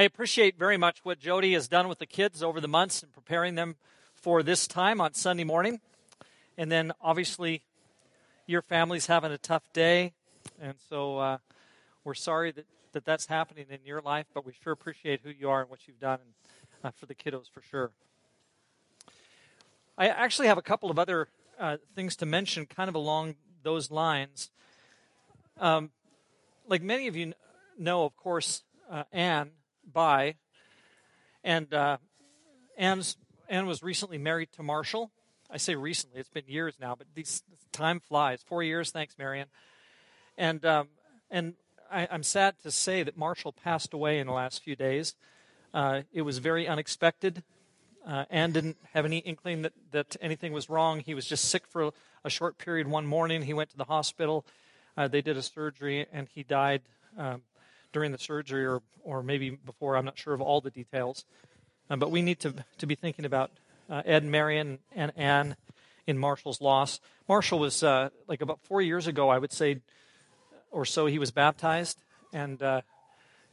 I appreciate very much what Jody has done with the kids over the months and preparing them for this time on Sunday morning. And then obviously, your family's having a tough day. And so uh, we're sorry that, that that's happening in your life, but we sure appreciate who you are and what you've done uh, for the kiddos for sure. I actually have a couple of other uh, things to mention, kind of along those lines. Um, like many of you know, of course, uh, Anne by. And uh, Anne was recently married to Marshall. I say recently, it's been years now, but these, time flies. Four years, thanks, Marion. And, um, and I, am sad to say that Marshall passed away in the last few days. Uh, it was very unexpected. Uh, Anne didn't have any inkling that, that anything was wrong. He was just sick for a, a short period one morning. He went to the hospital. Uh, they did a surgery, and he died um, during the surgery or, or maybe before. I'm not sure of all the details. Uh, but we need to, to be thinking about uh, Ed, Marion, and Anne in Marshall's loss. Marshall was, uh, like about four years ago, I would say, or so, he was baptized. And uh,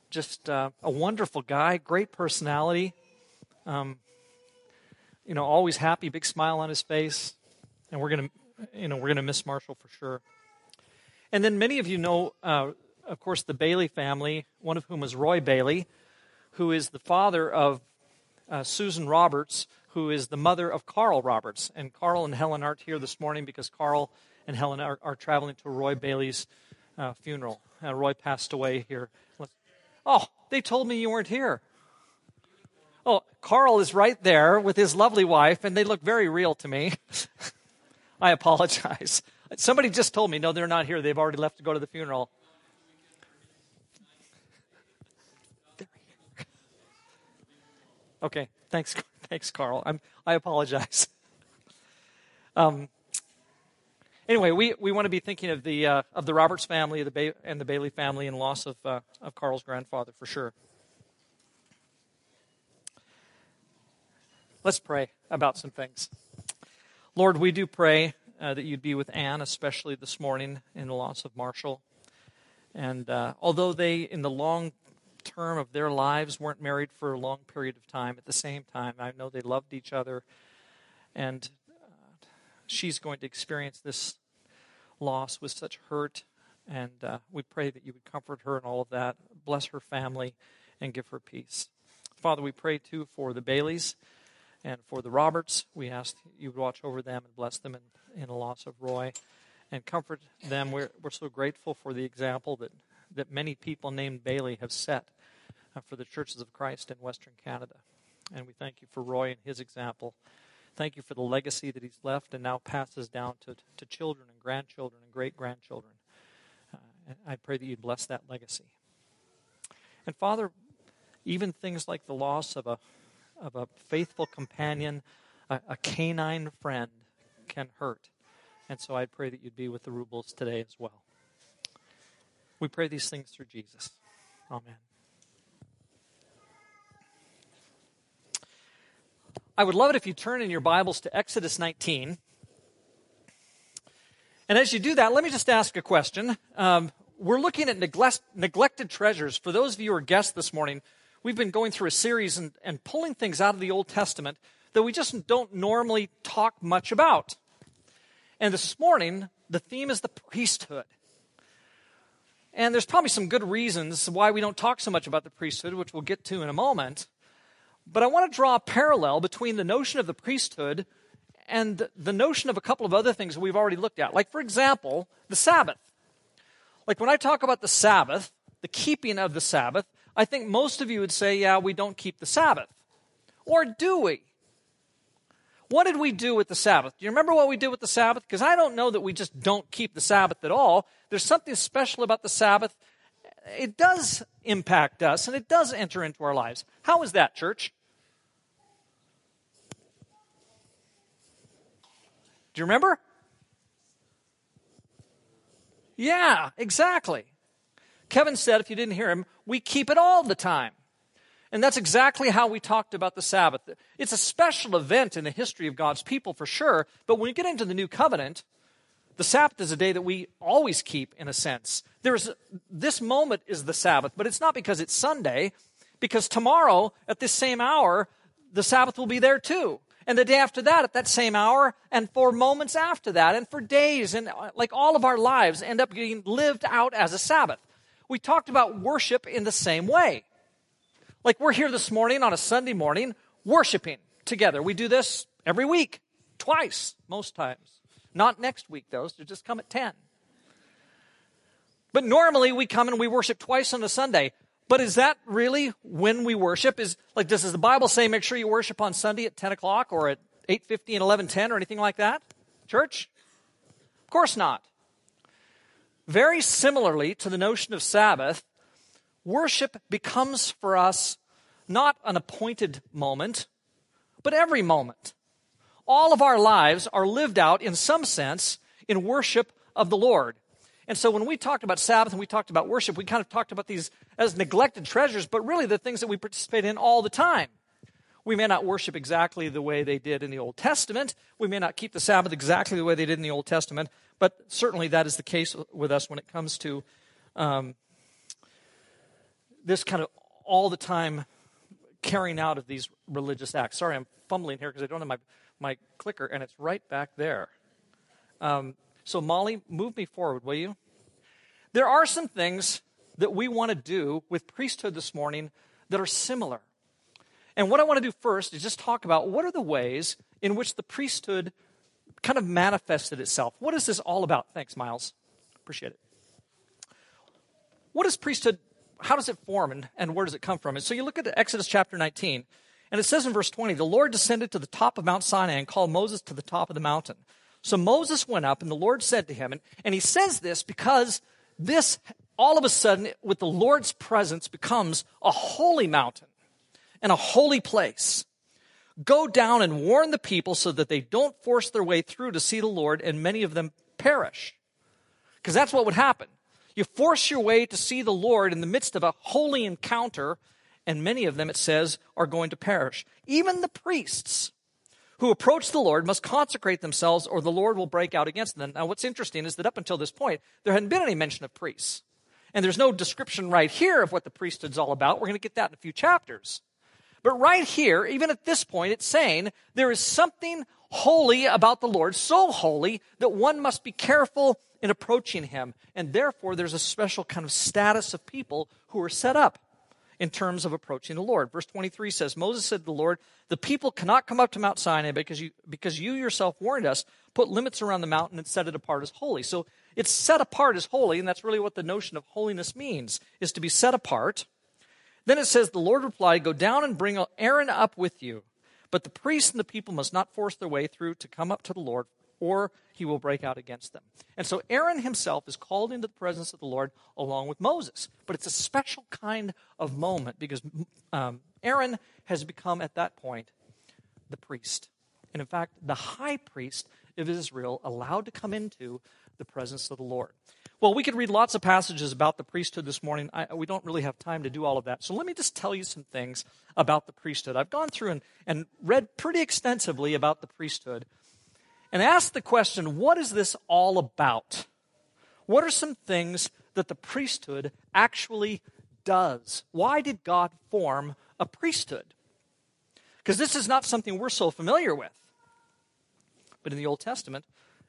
just uh, a wonderful guy, great personality. Um, you know, always happy, big smile on his face. And we're going to, you know, we're going to miss Marshall for sure. And then many of you know uh, of course, the Bailey family, one of whom was Roy Bailey, who is the father of uh, Susan Roberts, who is the mother of Carl Roberts. And Carl and Helen aren't here this morning because Carl and Helen are, are traveling to Roy Bailey's uh, funeral. Uh, Roy passed away here. Oh, they told me you weren't here. Oh, Carl is right there with his lovely wife, and they look very real to me. I apologize. Somebody just told me, no, they're not here. They've already left to go to the funeral. Okay, thanks, thanks, Carl. I'm, I apologize. Um, anyway, we, we want to be thinking of the uh, of the Roberts family, the ba- and the Bailey family, and loss of uh, of Carl's grandfather for sure. Let's pray about some things. Lord, we do pray uh, that you'd be with Anne, especially this morning in the loss of Marshall. And uh, although they, in the long term of their lives, weren't married for a long period of time. At the same time, I know they loved each other, and uh, she's going to experience this loss with such hurt. And uh, we pray that you would comfort her and all of that, bless her family, and give her peace. Father, we pray too for the Baileys and for the Roberts. We ask you would watch over them and bless them in, in the loss of Roy and comfort them. We're, we're so grateful for the example that, that many people named Bailey have set uh, for the churches of Christ in Western Canada. And we thank you for Roy and his example. Thank you for the legacy that he's left and now passes down to, to children and grandchildren and great grandchildren. Uh, I pray that you bless that legacy. And Father, even things like the loss of a, of a faithful companion, a, a canine friend, can hurt. And so I pray that you'd be with the Rubles today as well. We pray these things through Jesus. Amen. I would love it if you turn in your Bibles to Exodus 19. And as you do that, let me just ask a question. Um, we're looking at neglect, neglected treasures. For those of you who are guests this morning, we've been going through a series and, and pulling things out of the Old Testament that we just don't normally talk much about. And this morning, the theme is the priesthood. And there's probably some good reasons why we don't talk so much about the priesthood, which we'll get to in a moment. But I want to draw a parallel between the notion of the priesthood and the notion of a couple of other things that we've already looked at. Like, for example, the Sabbath. Like, when I talk about the Sabbath, the keeping of the Sabbath, I think most of you would say, yeah, we don't keep the Sabbath. Or do we? What did we do with the Sabbath? Do you remember what we did with the Sabbath? Because I don't know that we just don't keep the Sabbath at all. There's something special about the Sabbath. It does impact us and it does enter into our lives. How is that, church? Do you remember? Yeah, exactly. Kevin said, if you didn't hear him, we keep it all the time. And that's exactly how we talked about the Sabbath. It's a special event in the history of God's people for sure, but when we get into the new covenant, the Sabbath is a day that we always keep in a sense. There's this moment is the Sabbath, but it's not because it's Sunday. Because tomorrow, at this same hour, the Sabbath will be there too. And the day after that, at that same hour, and for moments after that, and for days, and uh, like all of our lives end up getting lived out as a Sabbath. We talked about worship in the same way. Like we're here this morning on a Sunday morning, worshiping together. We do this every week, twice, most times. Not next week, though, so just come at 10. But normally we come and we worship twice on a Sunday. But is that really when we worship? Is like does the Bible say make sure you worship on Sunday at 10 o'clock or at 8:50 and 11:10 or anything like that? Church? Of course not. Very similarly to the notion of Sabbath, worship becomes for us not an appointed moment, but every moment. All of our lives are lived out in some sense in worship of the Lord. And so when we talked about Sabbath and we talked about worship, we kind of talked about these as neglected treasures, but really the things that we participate in all the time. We may not worship exactly the way they did in the Old Testament. We may not keep the Sabbath exactly the way they did in the Old Testament, but certainly that is the case with us when it comes to um, this kind of all the time carrying out of these religious acts. Sorry, I'm fumbling here because I don't have my, my clicker, and it's right back there. Um, so, Molly, move me forward, will you? There are some things that we want to do with priesthood this morning that are similar. And what I want to do first is just talk about what are the ways in which the priesthood kind of manifested itself. What is this all about? Thanks, Miles. Appreciate it. What is priesthood? How does it form and, and where does it come from? And so you look at Exodus chapter 19, and it says in verse 20, the Lord descended to the top of Mount Sinai and called Moses to the top of the mountain. So Moses went up, and the Lord said to him, and, and he says this because this, all of a sudden, with the Lord's presence, becomes a holy mountain and a holy place. Go down and warn the people so that they don't force their way through to see the Lord, and many of them perish. Because that's what would happen. You force your way to see the Lord in the midst of a holy encounter, and many of them, it says, are going to perish. Even the priests who approach the Lord must consecrate themselves or the Lord will break out against them. Now, what's interesting is that up until this point, there hadn't been any mention of priests. And there's no description right here of what the priesthood's all about. We're going to get that in a few chapters. But right here, even at this point, it's saying there is something holy about the Lord, so holy that one must be careful in approaching him. And therefore, there's a special kind of status of people who are set up in terms of approaching the Lord. Verse 23 says, Moses said to the Lord, The people cannot come up to Mount Sinai because you, because you yourself warned us, put limits around the mountain and set it apart as holy. So it's set apart as holy, and that's really what the notion of holiness means, is to be set apart. Then it says, The Lord replied, Go down and bring Aaron up with you. But the priests and the people must not force their way through to come up to the Lord, or he will break out against them. And so Aaron himself is called into the presence of the Lord along with Moses. But it's a special kind of moment because um, Aaron has become at that point the priest. And in fact, the high priest of Israel allowed to come into the presence of the Lord. Well, we could read lots of passages about the priesthood this morning. I, we don't really have time to do all of that. So let me just tell you some things about the priesthood. I've gone through and, and read pretty extensively about the priesthood and asked the question what is this all about? What are some things that the priesthood actually does? Why did God form a priesthood? Because this is not something we're so familiar with. But in the Old Testament,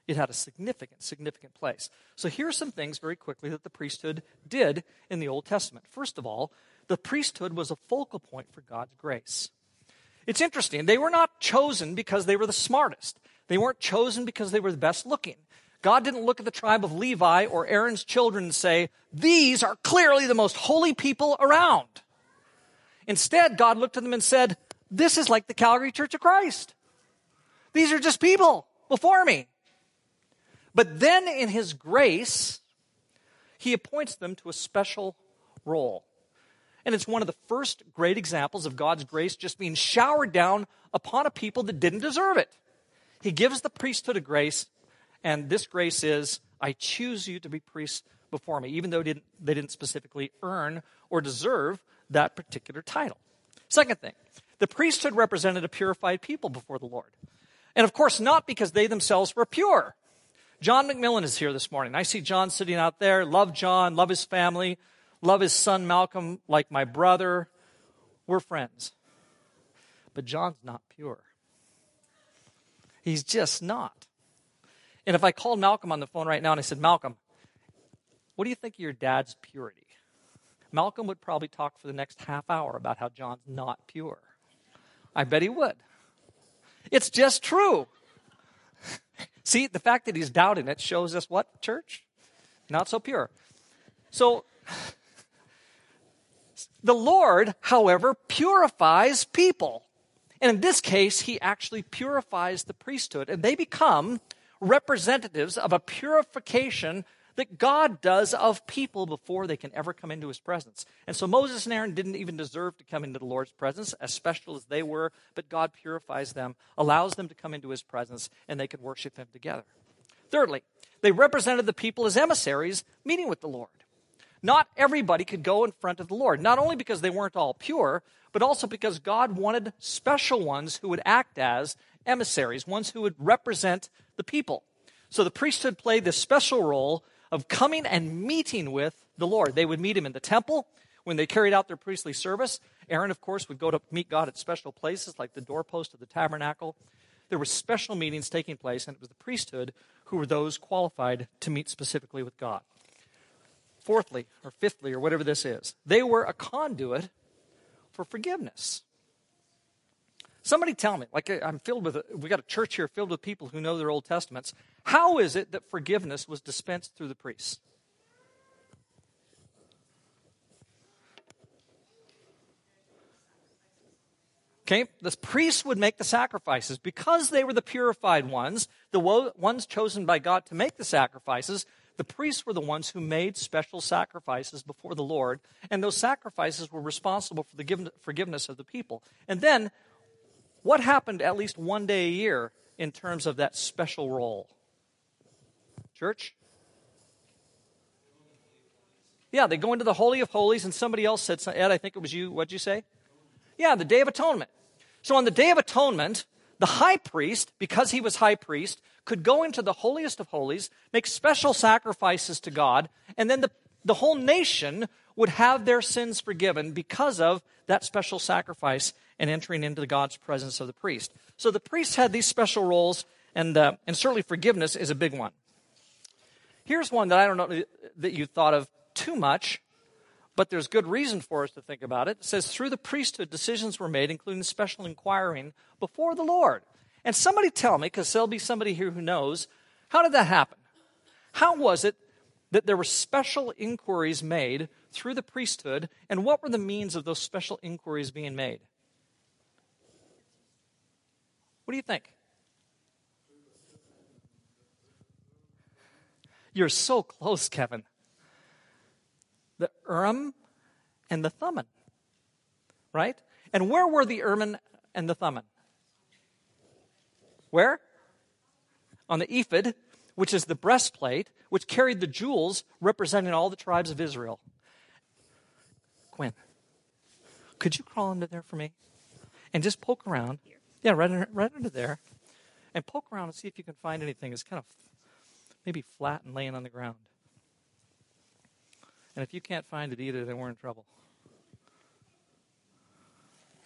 it had a significant, significant place. So here are some things very quickly that the priesthood did in the Old Testament. First of all, the priesthood was a focal point for God's grace. It's interesting. They were not chosen because they were the smartest. They weren't chosen because they were the best looking. God didn't look at the tribe of Levi or Aaron's children and say, These are clearly the most holy people around. Instead, God looked at them and said, This is like the Calvary Church of Christ. These are just people before me. But then, in His grace, He appoints them to a special role. And it's one of the first great examples of God's grace just being showered down upon a people that didn't deserve it. He gives the priesthood a grace, and this grace is, I choose you to be priests before me, even though they didn't, they didn't specifically earn or deserve that particular title. Second thing, the priesthood represented a purified people before the Lord. And of course, not because they themselves were pure. John McMillan is here this morning. I see John sitting out there. Love John, love his family, love his son Malcolm like my brother. We're friends. But John's not pure. He's just not. And if I called Malcolm on the phone right now and I said, Malcolm, what do you think of your dad's purity? Malcolm would probably talk for the next half hour about how John's not pure. I bet he would. It's just true. See, the fact that he's doubting it shows us what, church? Not so pure. So, the Lord, however, purifies people. And in this case, he actually purifies the priesthood, and they become representatives of a purification that God does of people before they can ever come into his presence. And so Moses and Aaron didn't even deserve to come into the Lord's presence, as special as they were, but God purifies them, allows them to come into his presence, and they can worship him together. Thirdly, they represented the people as emissaries meeting with the Lord. Not everybody could go in front of the Lord, not only because they weren't all pure, but also because God wanted special ones who would act as emissaries, ones who would represent the people. So the priesthood played this special role of coming and meeting with the Lord. They would meet him in the temple when they carried out their priestly service. Aaron, of course, would go to meet God at special places like the doorpost of the tabernacle. There were special meetings taking place, and it was the priesthood who were those qualified to meet specifically with God. Fourthly, or fifthly, or whatever this is, they were a conduit for forgiveness. Somebody tell me, like I'm filled with, we got a church here filled with people who know their Old Testaments. How is it that forgiveness was dispensed through the priests? Okay, the priests would make the sacrifices. Because they were the purified ones, the ones chosen by God to make the sacrifices, the priests were the ones who made special sacrifices before the Lord, and those sacrifices were responsible for the forgiveness of the people. And then what happened at least one day a year in terms of that special role? Church? Yeah, they go into the Holy of Holies, and somebody else said, Ed, I think it was you. What'd you say? Yeah, the Day of Atonement. So on the Day of Atonement, the high priest, because he was high priest, could go into the holiest of holies, make special sacrifices to God, and then the, the whole nation would have their sins forgiven because of that special sacrifice and entering into God's presence of the priest. So the priests had these special roles, and, uh, and certainly forgiveness is a big one. Here's one that I don't know uh, that you thought of too much, but there's good reason for us to think about it. It says, through the priesthood, decisions were made, including special inquiring before the Lord. And somebody tell me, because there'll be somebody here who knows, how did that happen? How was it that there were special inquiries made through the priesthood, and what were the means of those special inquiries being made? What do you think? You're so close, Kevin. The Urim and the Thummim, right? And where were the Urim and the Thummim? Where? On the ephod, which is the breastplate, which carried the jewels representing all the tribes of Israel. Gwen, could you crawl under there for me? And just poke around. Yeah, right under, right under there. And poke around and see if you can find anything It's kind of maybe flat and laying on the ground. And if you can't find it either, then we're in trouble.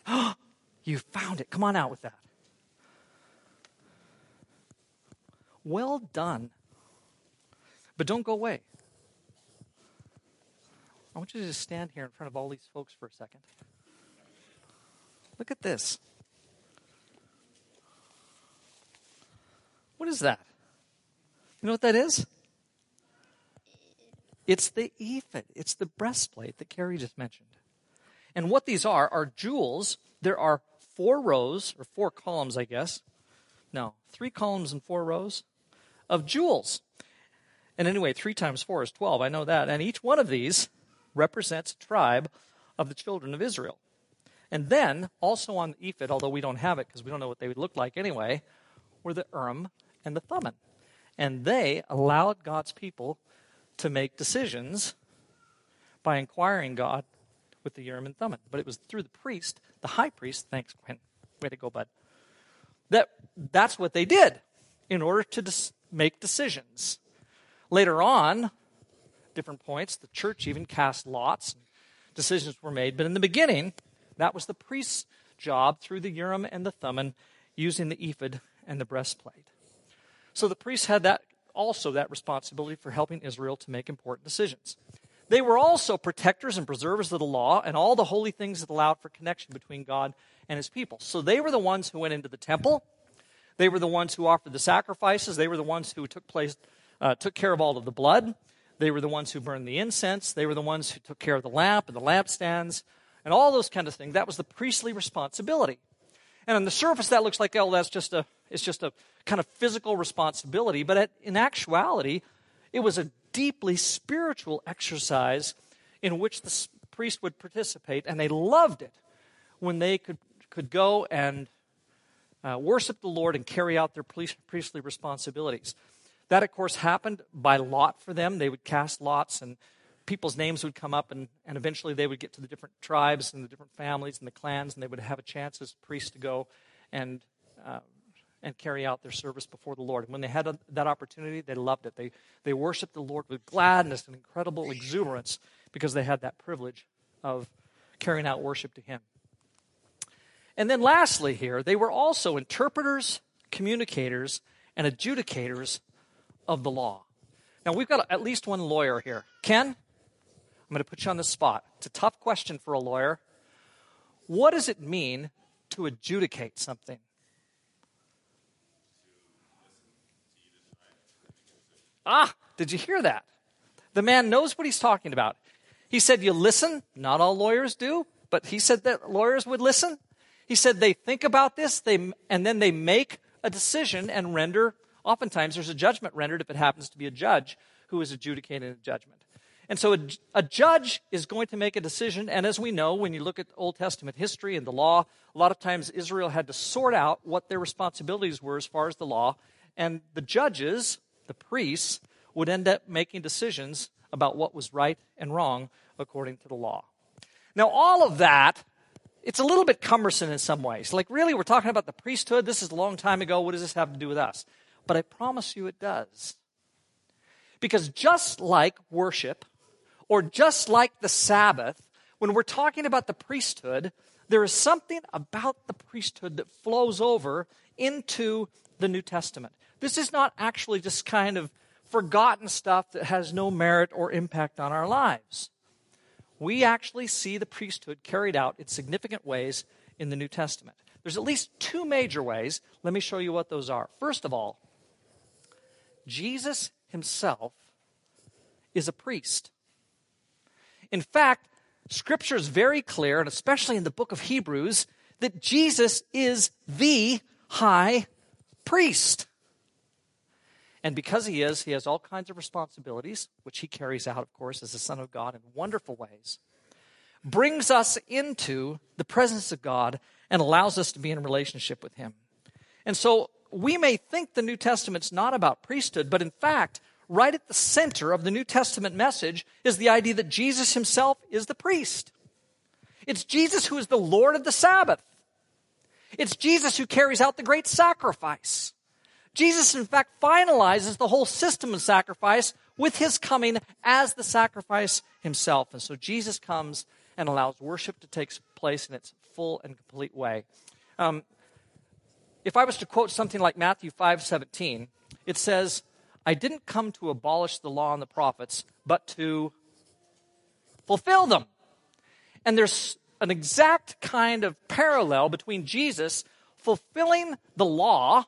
you found it. Come on out with that. Well done. But don't go away. I want you to just stand here in front of all these folks for a second. Look at this. What is that? You know what that is? It's the ephod. It's the breastplate that Carrie just mentioned. And what these are are jewels. There are four rows, or four columns, I guess. No, three columns and four rows of jewels. And anyway, three times four is 12. I know that. And each one of these represents a tribe of the children of Israel. And then, also on the ephod, although we don't have it because we don't know what they would look like anyway, were the Urim and the Thummim. And they allowed God's people to make decisions by inquiring God with the Urim and Thummim. But it was through the priest, the high priest, thanks, Quinn, way to go, bud, that that's what they did in order to dis- make decisions. Later on, different points, the church even cast lots, decisions were made. But in the beginning, That was the priest's job through the Urim and the Thummim, using the ephod and the breastplate. So the priests had that also that responsibility for helping Israel to make important decisions. They were also protectors and preservers of the law and all the holy things that allowed for connection between God and his people. So they were the ones who went into the temple. They were the ones who offered the sacrifices. They were the ones who took place, uh, took care of all of the blood. They were the ones who burned the incense. They were the ones who took care of the lamp and the lampstands and all those kind of things. That was the priestly responsibility. And on the surface, that looks like, oh, that's just a, it's just a kind of physical responsibility. But at, in actuality, it was a deeply spiritual exercise in which the priest would participate, and they loved it when they could, could go and uh, worship the Lord and carry out their priestly responsibilities. That, of course, happened by lot for them. They would cast lots, and people's names would come up, and, and eventually they would get to the different tribes and the different families and the clans, and they would have a chance as priests to go and uh, and carry out their service before the Lord. And when they had a, that opportunity, they loved it. They they worshiped the Lord with gladness and incredible exuberance because they had that privilege of carrying out worship to Him. And then, lastly, here they were also interpreters, communicators, and adjudicators of the law. Now we've got at least one lawyer here. Ken, I'm going to put you on the spot. It's a tough question for a lawyer. What does it mean to adjudicate something? Ah, did you hear that? The man knows what he's talking about. He said, You listen. Not all lawyers do, but he said that lawyers would listen. He said they think about this they, and then they make a decision and render. Oftentimes, there's a judgment rendered if it happens to be a judge who is adjudicating a judgment. And so a, a, judge is going to make a decision. And as we know, when you look at Old Testament history and the law, a lot of times Israel had to sort out what their responsibilities were as far as the law. And the judges, the priests, would end up making decisions about what was right and wrong according to the law. Now, all of that, it's a little bit cumbersome in some ways. Like, really, we're talking about the priesthood. This is a long time ago. What does this have to do with us? But I promise you it does. Because just like worship, or just like the Sabbath, when we're talking about the priesthood, there is something about the priesthood that flows over into the New Testament. This is not actually just kind of forgotten stuff that has no merit or impact on our lives. We actually see the priesthood carried out in significant ways in the New Testament. There's at least two major ways. Let me show you what those are. First of all, Jesus himself is a priest. In fact, Scripture is very clear, and especially in the book of Hebrews, that Jesus is the high priest. And because he is, he has all kinds of responsibilities, which he carries out, of course, as the Son of God in wonderful ways, brings us into the presence of God and allows us to be in relationship with him. And so we may think the New Testament's not about priesthood, but in fact, right at the center of the New Testament message is the idea that Jesus himself is the priest. It's Jesus who is the Lord of the Sabbath. It's Jesus who carries out the great sacrifice. Jesus, in fact, finalizes the whole system of sacrifice with his coming as the sacrifice himself. And so Jesus comes and allows worship to take place in its full and complete way. Um, if I was to quote something like Matthew 5 17, it says, I didn't come to abolish the law and the prophets, but to fulfill them. And there's an exact kind of parallel between Jesus fulfilling the law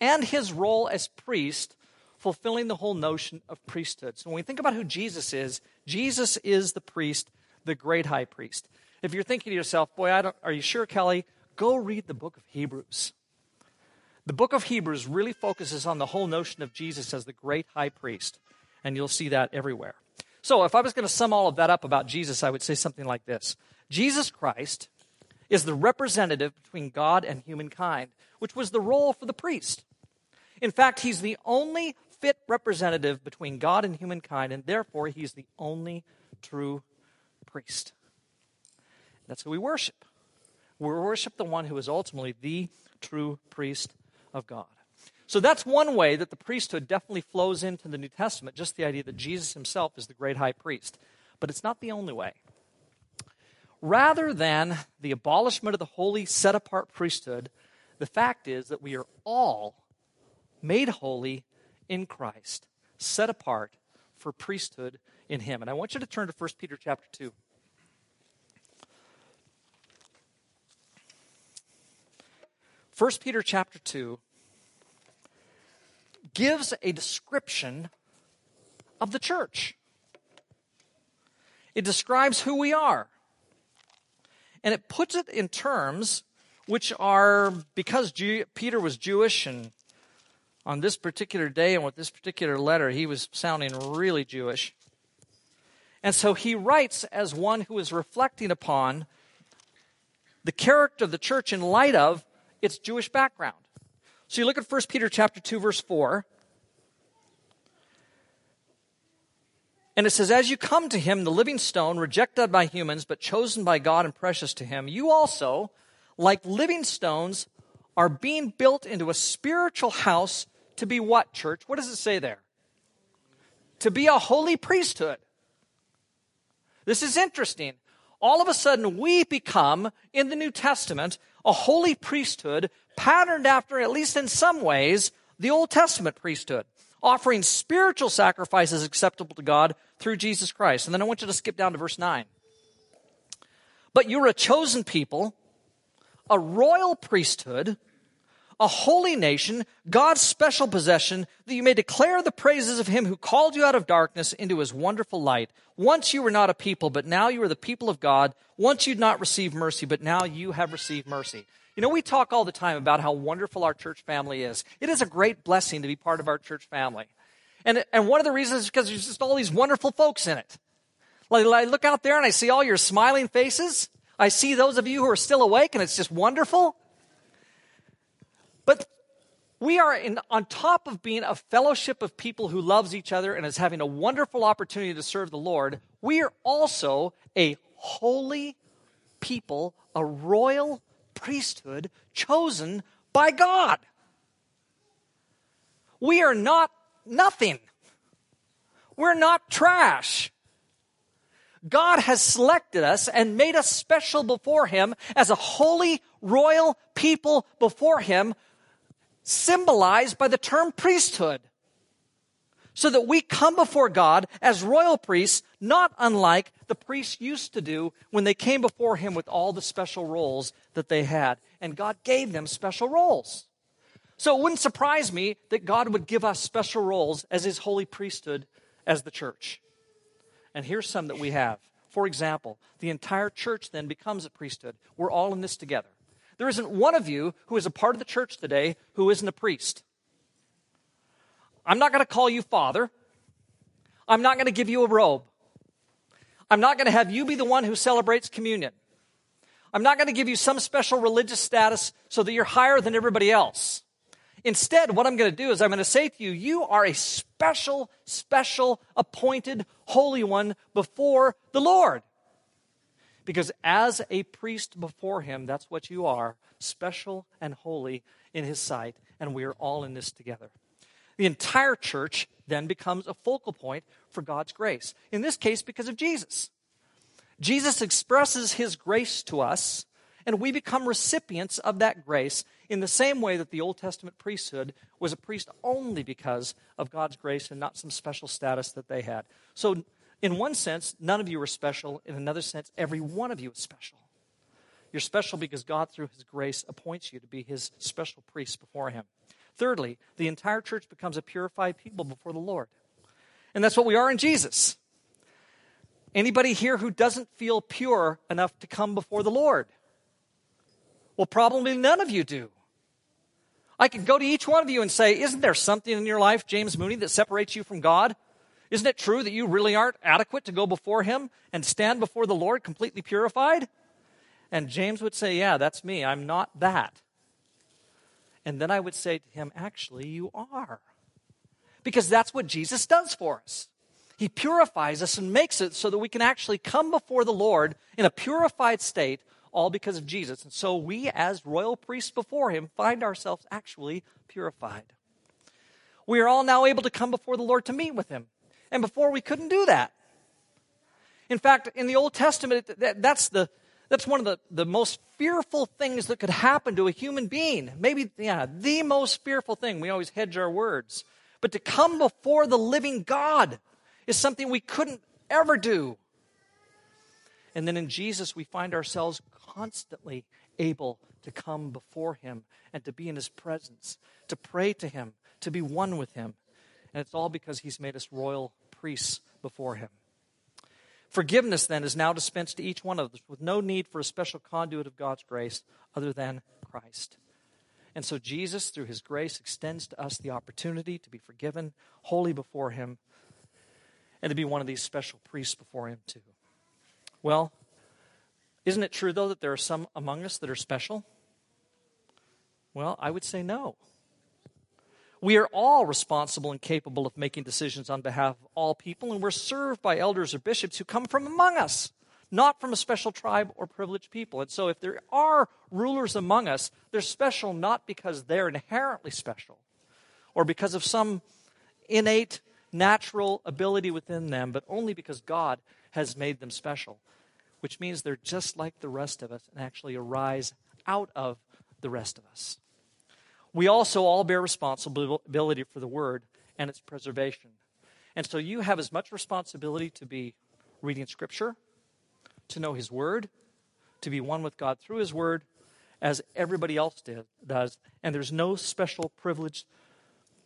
and his role as priest, fulfilling the whole notion of priesthood. So when we think about who Jesus is, Jesus is the priest, the great high priest. If you're thinking to yourself, boy, I don't, are you sure, Kelly? Go read the book of Hebrews. The book of Hebrews really focuses on the whole notion of Jesus as the great high priest, and you'll see that everywhere. So, if I was going to sum all of that up about Jesus, I would say something like this Jesus Christ is the representative between God and humankind, which was the role for the priest. In fact, he's the only fit representative between God and humankind, and therefore he's the only true priest. That's who we worship. We worship the one who is ultimately the true priest of God. So that's one way that the priesthood definitely flows into the New Testament, just the idea that Jesus himself is the great high priest. But it's not the only way. rather than the abolishment of the holy, set apart priesthood, the fact is that we are all made holy in Christ, set apart for priesthood in Him. And I want you to turn to 1 Peter chapter 2. 1 Peter chapter 2 gives a description of the church. It describes who we are. And it puts it in terms which are, because Peter was Jewish and on this particular day and with this particular letter, he was sounding really Jewish. And so he writes as one who is reflecting upon the character of the church in light of its Jewish background. So you look at 1 Peter chapter 2 verse 4. And it says, As you come to him, the living stone, rejected by humans, but chosen by God and precious to him, you also, like living stones, are being built into a spiritual house to be what, church? What does it say there? To be a holy priesthood. This is interesting. All of a sudden, we become, in the New Testament, a holy priesthood patterned after, at least in some ways, the Old Testament priesthood, offering spiritual sacrifices acceptable to God through Jesus Christ. And then I want you to skip down to verse 9. But you're a chosen people, a royal priesthood, a holy nation, God's special possession, that you may declare the praises of him who called you out of darkness into his wonderful light. Once you were not a people, but now you are the people of God. Once you'd not received mercy, but now you have received mercy. You know, we talk all the time about how wonderful our church family is. It is a great blessing to be part of our church family. And, and one of the reasons is because there's just all these wonderful folks in it. Like, I look out there and I see all your smiling faces. I see those of you who are still awake, and it's just wonderful. But we are in, on top of being a fellowship of people who loves each other and is having a wonderful opportunity to serve the Lord. We are also a holy people, a royal priesthood chosen by God. We are not nothing. We're not trash. God has selected us and made us special before Him as a holy, royal people before Him, symbolized by the term priesthood. So that we come before God as royal priests, not unlike the priests used to do when they came before Him with all the special roles that they had. And God gave them special roles. So it wouldn't surprise me that God would give us special roles as His holy priesthood as the church. And here's some that we have. For example, the entire church then becomes a priesthood. We're all in this together. There isn't one of you who is a part of the church today who isn't a priest. I'm not going to call you father. I'm not going to give you a robe. I'm not going to have you be the one who celebrates communion. I'm not going to give you some special religious status so that you're higher than everybody else. Instead, what I'm going to do is I'm going to say to you, you are a special, special, appointed, holy one before the Lord. Because as a priest before him, that's what you are special and holy in his sight, and we are all in this together. The entire church then becomes a focal point for God's grace. In this case, because of Jesus. Jesus expresses his grace to us, and we become recipients of that grace in the same way that the Old Testament priesthood was a priest only because of God's grace and not some special status that they had. So, in one sense, none of you are special. In another sense, every one of you is special. You're special because God, through His grace, appoints you to be His special priest before Him. Thirdly, the entire church becomes a purified people before the Lord. And that's what we are in Jesus. Anybody here who doesn't feel pure enough to come before the Lord? Well, probably none of you do. I could go to each one of you and say, Isn't there something in your life, James Mooney, that separates you from God? Isn't it true that you really aren't adequate to go before Him and stand before the Lord completely purified? And James would say, Yeah, that's me. I'm not that. And then I would say to him, Actually, you are. Because that's what Jesus does for us. He purifies us and makes it so that we can actually come before the Lord in a purified state, all because of Jesus. And so we, as royal priests before Him, find ourselves actually purified. We are all now able to come before the Lord to meet with Him. And before we couldn't do that. In fact, in the Old Testament, that's the, That's one of the, the most fearful things that could happen to a human being. Maybe, yeah, the most fearful thing. We always hedge our words. But to come before the living God is something we couldn't ever do. And then in Jesus, we find ourselves constantly able to come before Him and to be in His presence, to pray to Him, to be one with Him. And it's all because He's made us royal priests before Him. Forgiveness, then, is now dispensed to each one of us with no need for a special conduit of God's grace other than Christ. And so Jesus, through his grace, extends to us the opportunity to be forgiven wholly before him and to be one of these special priests before him, too. Well, isn't it true, though, that there are some among us that are special? Well, I would say no. We are all responsible and capable of making decisions on behalf of all people, and we're served by elders or bishops who come from among us, not from a special tribe or privileged people. And so, if there are rulers among us, they're special not because they're inherently special or because of some innate natural ability within them, but only because God has made them special, which means they're just like the rest of us and actually arise out of the rest of us we also all bear responsibility for the word and its preservation. And so you have as much responsibility to be reading scripture, to know his word, to be one with God through his word, as everybody else did, does. And there's no special privileged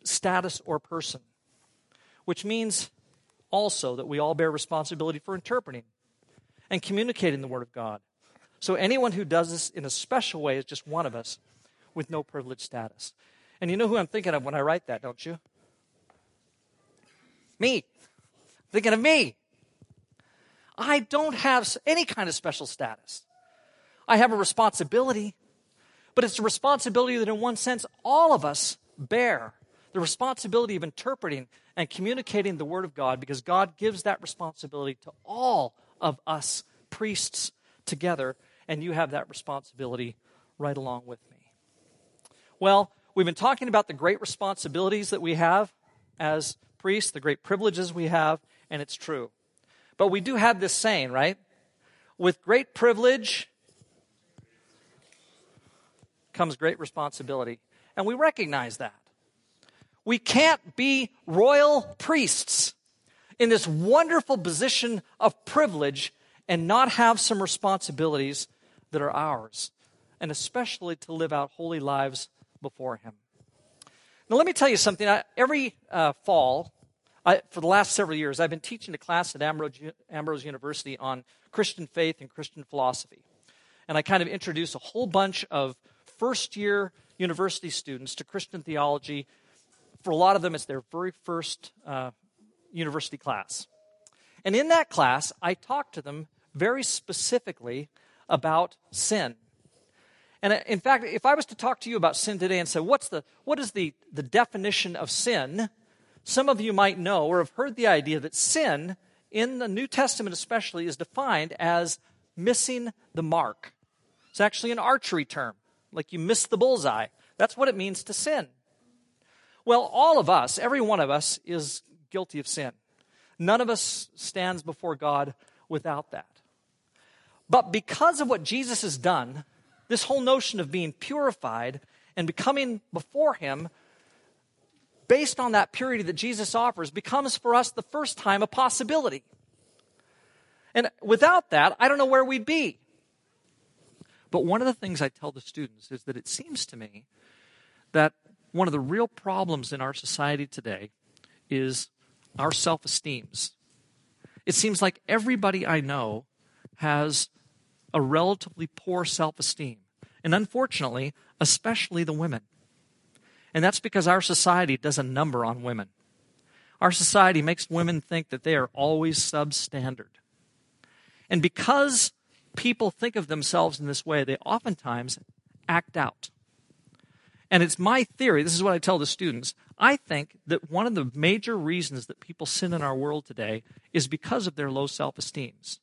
status or person, which means also that we all bear responsibility for interpreting and communicating the word of God. So anyone who does this in a special way is just one of us with no privileged status. And you know who I'm thinking of when I write that, don't you? Me. Thinking of me. I don't have any kind of special status. I have a responsibility, but it's a responsibility that, in one sense, all of us bear the responsibility of interpreting and communicating the Word of God because God gives that responsibility to all of us priests together, and you have that responsibility right along with me. Well, we've been talking about the great responsibilities that we have as priests, the great privileges we have, and it's true. But we do have this saying, right? With great privilege comes great responsibility. And we recognize that. We can't be royal priests in this wonderful position of privilege and not have some responsibilities that are ours, and especially to live out holy lives before Him. Now, let me tell you something. I, every uh, fall, I, for the last several years, I've been teaching a class at Ambrose, Ambrose University on Christian faith and Christian philosophy. And I kind of introduce a whole bunch of first year university students to Christian theology. For a lot of them, it's their very first uh, university class. And in that class, I talk to them very specifically about sin and uh, in fact, if I was to talk to you about sin today and say, what's the, what is the, the definition of sin? Some of you might know or have heard the idea that sin, in the New Testament especially, is defined as missing the mark. It's actually an archery term, like you miss the bullseye. That's what it means to sin. Well, all of us, every one of us, is guilty of sin. None of us stands before God without that. But because of what Jesus has done, this whole notion of being purified and becoming before Him, based on that purity that Jesus offers, becomes for us the first time a possibility. And without that, I don't know where we'd be. But one of the things I tell the students is that it seems to me that one of the real problems in our society today is our self esteems. It seems like everybody I know has a relatively poor self esteem. And unfortunately, especially the women. And that's because our society does a number on women. Our society makes women think that they are always substandard. And because people think of themselves in this way, they oftentimes act out. And it's my theory, this is what I tell the students. I think that one of the major reasons that people sin in our world today is because of their low self esteems.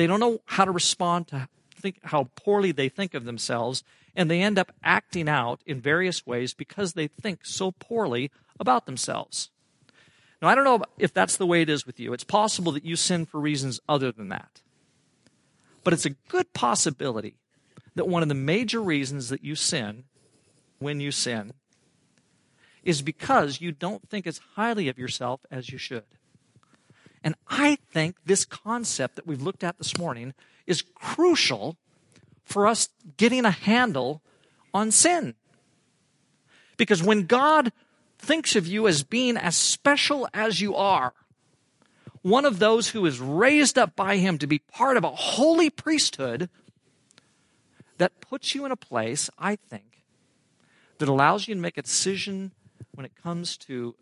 They don't know how to respond to think how poorly they think of themselves, and they end up acting out in various ways because they think so poorly about themselves. Now, I don't know if that's the way it is with you. It's possible that you sin for reasons other than that. But it's a good possibility that one of the major reasons that you sin, when you sin, is because you don't think as highly of yourself as you should. And I think this concept that we've looked at this morning is crucial for us getting a handle on sin. Because when God thinks of you as being as special as you are, one of those who is raised up by Him to be part of a holy priesthood, that puts you in a place, I think, that allows you to make a decision when it comes to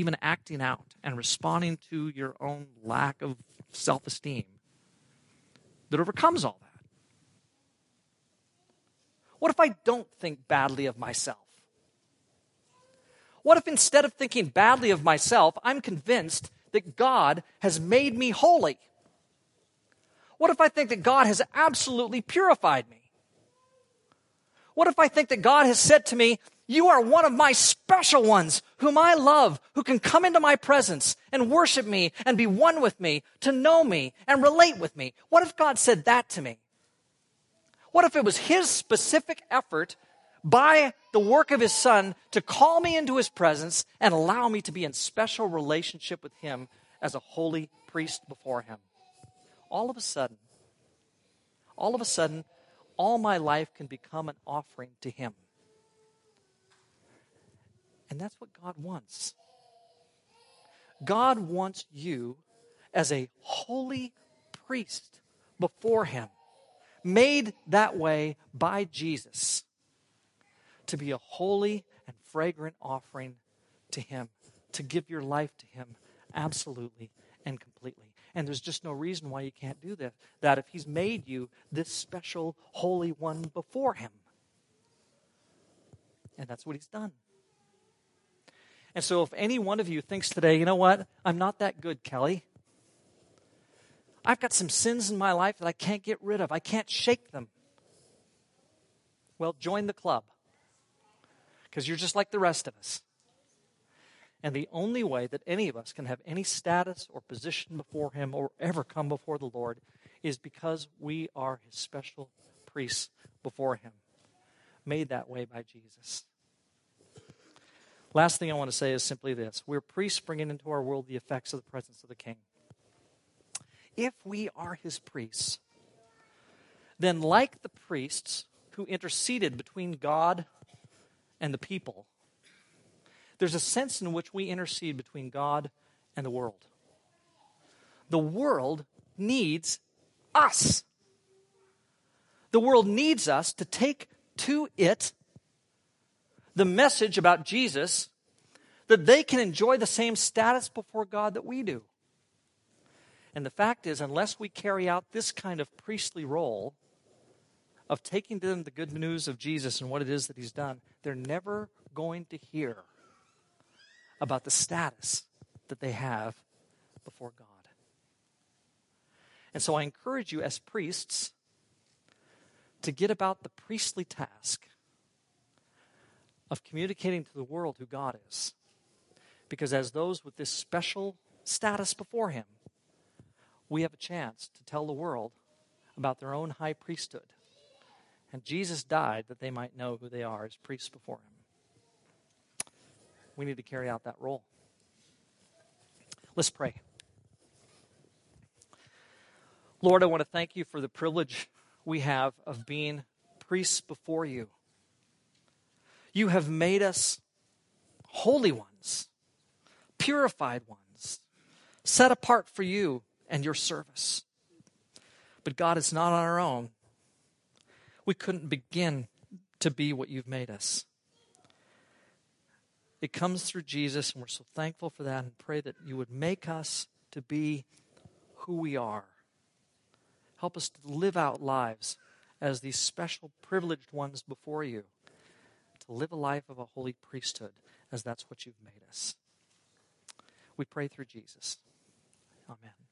even acting out and responding to your own lack of self esteem that overcomes all that. What if I don't think badly of myself? What if instead of thinking badly of myself, I'm convinced that God has made me holy? What if I think that God has absolutely purified me? What if I think that God has said to me, you are one of my special ones whom I love, who can come into my presence and worship me and be one with me, to know me and relate with me. What if God said that to me? What if it was His specific effort by the work of His Son to call me into His presence and allow me to be in special relationship with Him as a holy priest before Him? All of a sudden, all of a sudden, all my life can become an offering to Him. And that's what God wants. God wants you as a holy priest before Him, made that way by Jesus, to be a holy and fragrant offering to Him, to give your life to Him absolutely and completely. And there's just no reason why you can't do that, that if He's made you this special holy one before Him. And that's what He's done. And so, if any one of you thinks today, you know what, I'm not that good, Kelly. I've got some sins in my life that I can't get rid of, I can't shake them. Well, join the club because you're just like the rest of us. And the only way that any of us can have any status or position before Him or ever come before the Lord is because we are His special priests before Him, made that way by Jesus. Last thing I want to say is simply this we're priests bringing into our world the effects of the presence of the King. If we are his priests, then, like the priests who interceded between God and the people, there's a sense in which we intercede between God and the world. The world needs us. The world needs us to take to it the message about Jesus that they can enjoy the same status before God that we do. And the fact is, unless we carry out this kind of priestly role of taking to them the good news of Jesus and what it is that he's done, they're never going to hear about the status that they have before God. And so I encourage you as priests to get about the priestly task of communicating to the world who God is. Because as those with this special status before Him, we have a chance to tell the world about their own high priesthood. And Jesus died that they might know who they are as priests before Him. We need to carry out that role. Let's pray. Lord, I want to thank you for the privilege we have of being priests before you. You have made us holy ones, purified ones, set apart for you and your service. But God, is not on our own. We couldn't begin to be what you've made us. It comes through Jesus, and we're so thankful for that and pray that you would make us to be who we are. Help us to live out lives as these special, privileged ones before you live a life of a holy priesthood, as that's what you've made us. We pray through Jesus. Amen.